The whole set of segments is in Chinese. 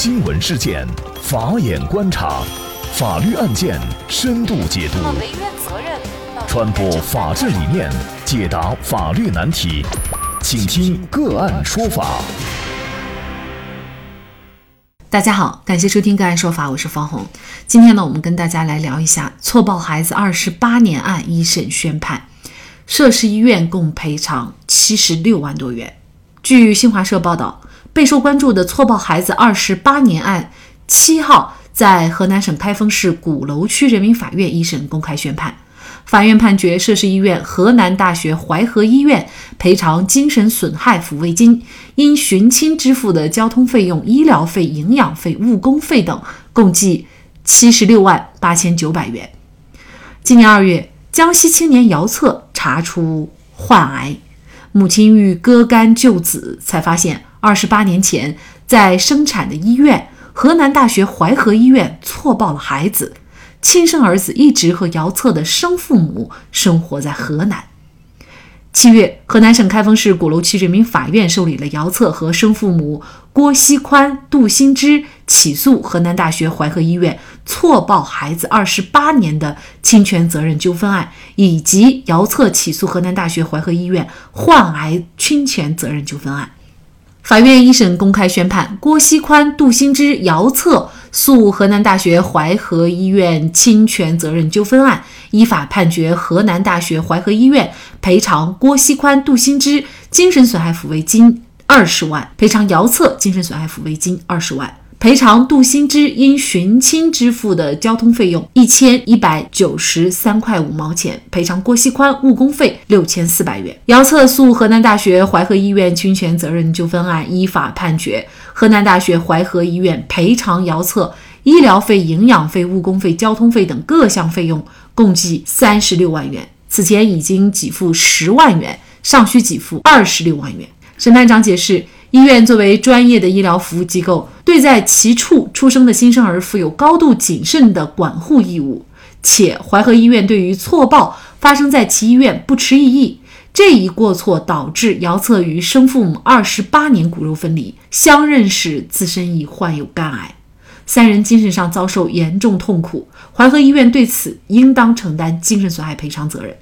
新闻事件，法眼观察，法律案件深度解读，传播法治理念，解答法律难题，请听个案说法。大家好，感谢收听个案说法，我是方红。今天呢，我们跟大家来聊一下错抱孩子二十八年案一审宣判，涉事医院共赔偿七十六万多元。据新华社报道。备受关注的错抱孩子二十八年案，七号在河南省开封市鼓楼区人民法院一审公开宣判。法院判决涉事医院河南大学淮河医院赔偿精神损害抚慰金，因寻亲支付的交通费用、医疗费、营养费、误工费等，共计七十六万八千九百元。今年二月，江西青年姚策查出患癌，母亲欲割肝救子，才发现。二十八年前，在生产的医院河南大学淮河医院错抱了孩子，亲生儿子一直和姚策的生父母生活在河南。七月，河南省开封市鼓楼区人民法院受理了姚策和生父母郭锡宽、杜新之起诉河南大学淮河医院错抱孩子二十八年的侵权责任纠纷案，以及姚策起诉河南大学淮河医院患癌侵权责任纠纷案。法院一审公开宣判，郭锡宽、杜新芝、姚策诉河南大学淮河医院侵权责任纠纷案，依法判决河南大学淮河医院赔偿郭锡宽、杜新芝精神损害抚慰金二十万，赔偿姚策精神损害抚慰金二十万。赔偿杜新枝因寻亲支付的交通费用一千一百九十三块五毛钱，赔偿郭锡宽误工费六千四百元。姚策诉河南大学淮河医院侵权责任纠纷案，依法判决河南大学淮河医院赔偿姚策医疗费、营养费、误工费、交通费等各项费用，共计三十六万元。此前已经给付十万元，尚需给付二十六万元。审判长解释。医院作为专业的医疗服务机构，对在其处出生的新生儿负有高度谨慎的管护义务。且淮河医院对于错报发生在其医院不持异议，这一过错导致姚策与生父母二十八年骨肉分离，相认时自身已患有肝癌，三人精神上遭受严重痛苦，淮河医院对此应当承担精神损害赔偿责任。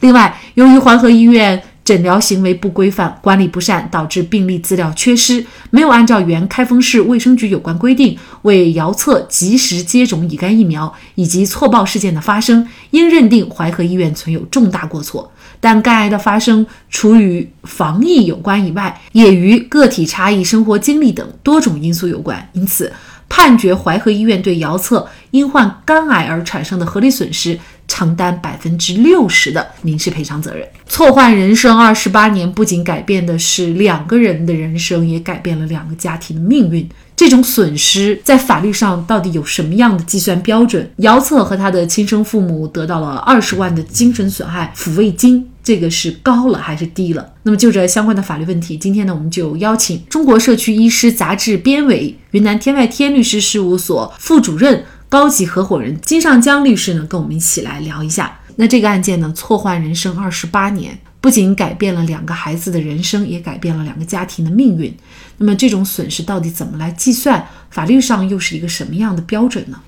另外，由于淮河医院。诊疗行为不规范、管理不善，导致病例资料缺失，没有按照原开封市卫生局有关规定为姚策及时接种乙肝疫苗，以及错报事件的发生，应认定淮河医院存有重大过错。但肝癌的发生，除与防疫有关以外，也与个体差异、生活经历等多种因素有关，因此判决淮河医院对姚策因患肝癌而产生的合理损失。承担百分之六十的民事赔偿责任。错换人生二十八年，不仅改变的是两个人的人生，也改变了两个家庭的命运。这种损失在法律上到底有什么样的计算标准？姚策和他的亲生父母得到了二十万的精神损害抚慰金，这个是高了还是低了？那么就这相关的法律问题，今天呢，我们就邀请中国社区医师杂志编委、云南天外天律师事务所副主任。高级合伙人金尚江律师呢，跟我们一起来聊一下。那这个案件呢，错换人生二十八年，不仅改变了两个孩子的人生，也改变了两个家庭的命运。那么这种损失到底怎么来计算？法律上又是一个什么样的标准呢？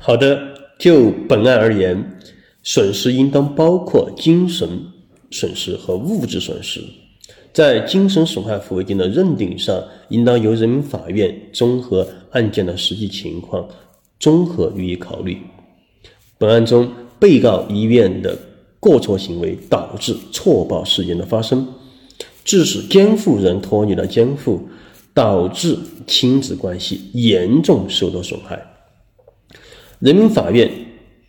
好的，就本案而言，损失应当包括精神损失和物质损失。在精神损害抚慰金的认定上，应当由人民法院综合案件的实际情况，综合予以考虑。本案中，被告医院的过错行为导致错报事件的发生，致使监护人脱离了监护，导致亲子关系严重受到损害。人民法院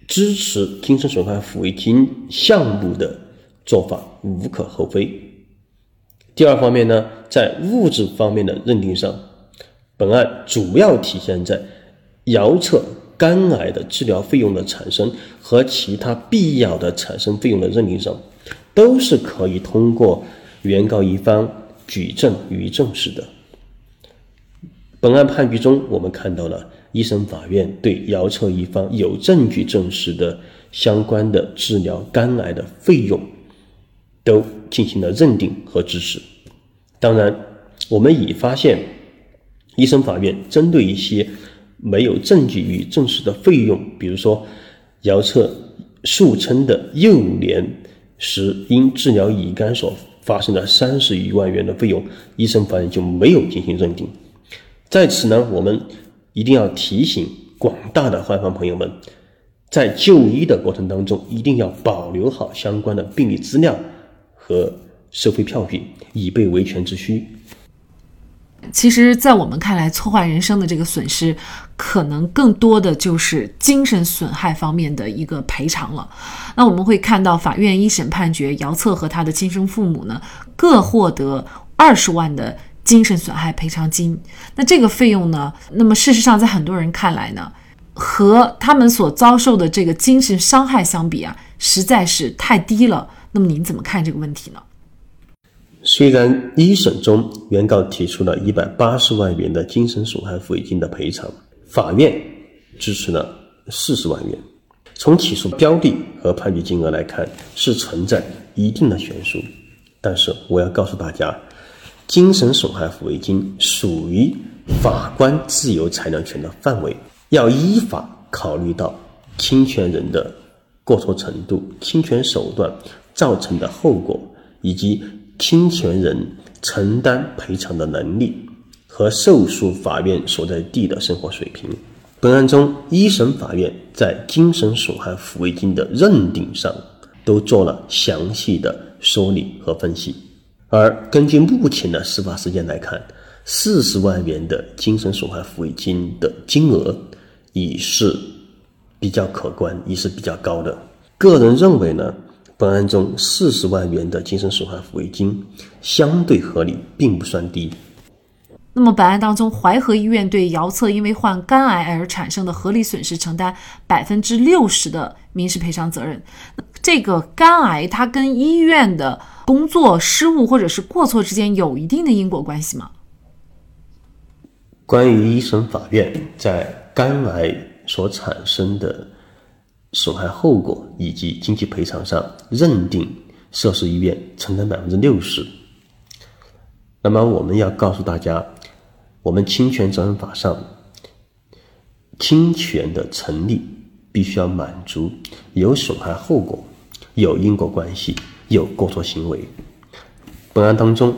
支持精神损害抚慰金项目的做法，无可厚非。第二方面呢，在物质方面的认定上，本案主要体现在遥测肝癌的治疗费用的产生和其他必要的产生费用的认定上，都是可以通过原告一方举证予以证实的。本案判决中，我们看到了一审法院对遥测一方有证据证实的相关的治疗肝癌的费用。都进行了认定和支持。当然，我们已发现，一审法院针对一些没有证据予以证实的费用，比如说姚策诉称的幼年时因治疗乙肝所发生的三十余万元的费用，一审法院就没有进行认定。在此呢，我们一定要提醒广大的患方朋友们，在就医的过程当中，一定要保留好相关的病历资料和收费票据，以备维权之需。其实，在我们看来，错坏人生的这个损失，可能更多的就是精神损害方面的一个赔偿了。那我们会看到，法院一审判决姚策和他的亲生父母呢，各获得二十万的精神损害赔偿金。那这个费用呢，那么事实上，在很多人看来呢，和他们所遭受的这个精神伤害相比啊，实在是太低了。那么您怎么看这个问题呢？虽然一审中原告提出了一百八十万元的精神损害抚慰金的赔偿，法院支持了四十万元。从起诉标的和判决金额来看，是存在一定的悬殊。但是我要告诉大家，精神损害抚慰金属于法官自由裁量权的范围，要依法考虑到侵权人的过错程度、侵权手段造成的后果以及。侵权人承担赔偿的能力和受诉法院所在地的生活水平。本案中，一审法院在精神损害抚慰金的认定上都做了详细的梳理和分析。而根据目前的司法实践来看，四十万元的精神损害抚慰金的金额已是比较可观，已是比较高的。个人认为呢？本案中四十万元的精神损害抚慰金相对合理，并不算低。那么，本案当中，淮河医院对姚策因为患肝癌而产生的合理损失承担百分之六十的民事赔偿责任。这个肝癌它跟医院的工作失误或者是过错之间有一定的因果关系吗？关于一审法院在肝癌所产生的。损害后果以及经济赔偿上认定涉事医院承担百分之六十。那么我们要告诉大家，我们侵权责任法上侵权的成立必须要满足有损害后果、有因果关系、有过错行为。本案当中，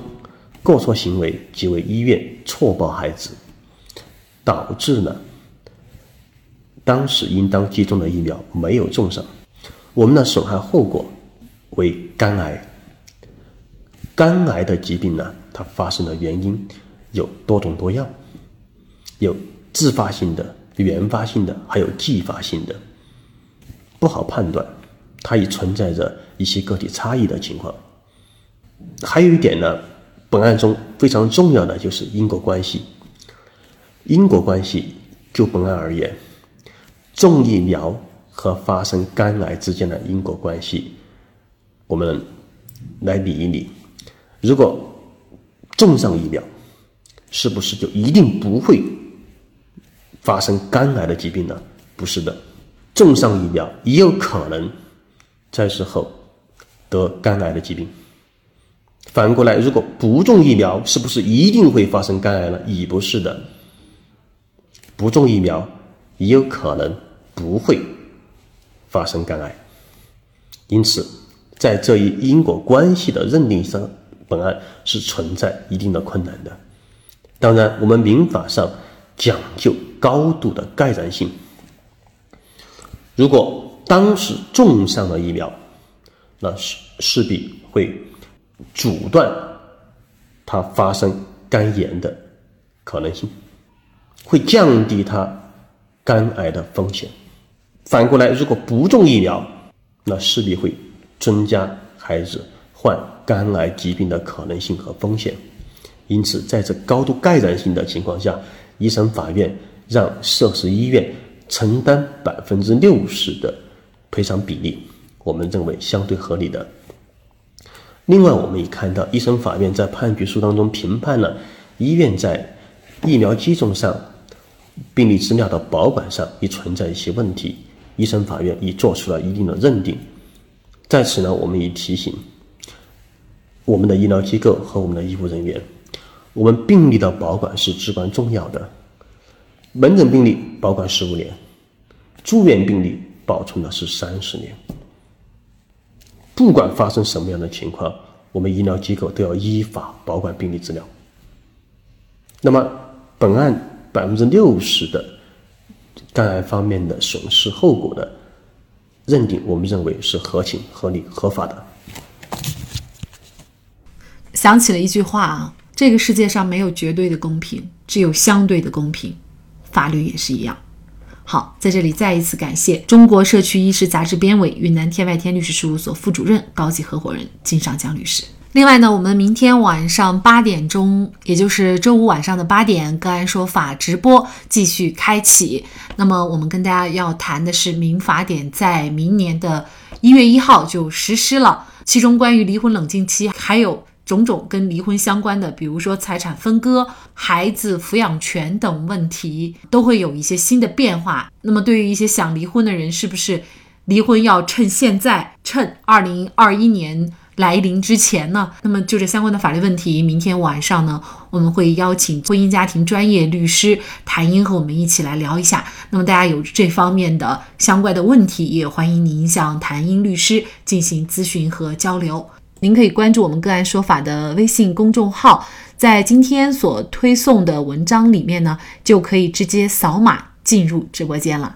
过错行为即为医院错报孩子，导致了。当时应当接种的疫苗没有种上，我们的损害后果为肝癌。肝癌的疾病呢，它发生的原因有多种多样，有自发性的、原发性的，还有继发性的，不好判断，它也存在着一些个体差异的情况。还有一点呢，本案中非常重要的就是因果关系。因果关系就本案而言。种疫苗和发生肝癌之间的因果关系，我们来理一理。如果种上疫苗，是不是就一定不会发生肝癌的疾病呢？不是的，种上疫苗也有可能在之后得肝癌的疾病。反过来，如果不种疫苗，是不是一定会发生肝癌呢？也不是的，不种疫苗。也有可能不会发生肝癌，因此，在这一因果关系的认定上，本案是存在一定的困难的。当然，我们民法上讲究高度的盖然性。如果当时种上了疫苗，那势势必会阻断它发生肝炎的可能性，会降低它。肝癌的风险，反过来，如果不种疫苗，那势必会增加孩子患肝癌疾病的可能性和风险。因此，在这高度盖然性的情况下，一审法院让涉事医院承担百分之六十的赔偿比例，我们认为相对合理的。另外，我们也看到，一审法院在判决书当中评判了医院在疫苗接种上。病历资料的保管上也存在一些问题，一审法院已做出了一定的认定。在此呢，我们也提醒我们的医疗机构和我们的医务人员，我们病例的保管是至关重要的。门诊病例保管十五年，住院病例保存的是三十年。不管发生什么样的情况，我们医疗机构都要依法保管病历资料。那么，本案百分之六十的肝癌方面的损失后果的认定，我们认为是合情、合理、合法的。想起了一句话啊，这个世界上没有绝对的公平，只有相对的公平，法律也是一样。好，在这里再一次感谢中国社区医师杂志编委、云南天外天律师事务所副主任、高级合伙人金尚江律师。另外呢，我们明天晚上八点钟，也就是周五晚上的八点，个案说法直播继续开启。那么我们跟大家要谈的是民法典在明年的一月一号就实施了，其中关于离婚冷静期还有。种种跟离婚相关的，比如说财产分割、孩子抚养权等问题，都会有一些新的变化。那么，对于一些想离婚的人，是不是离婚要趁现在，趁二零二一年来临之前呢？那么，就这相关的法律问题，明天晚上呢，我们会邀请婚姻家庭专业律师谭英和我们一起来聊一下。那么，大家有这方面的相关的问题，也欢迎您向谭英律师进行咨询和交流。您可以关注我们个案说法的微信公众号，在今天所推送的文章里面呢，就可以直接扫码进入直播间了。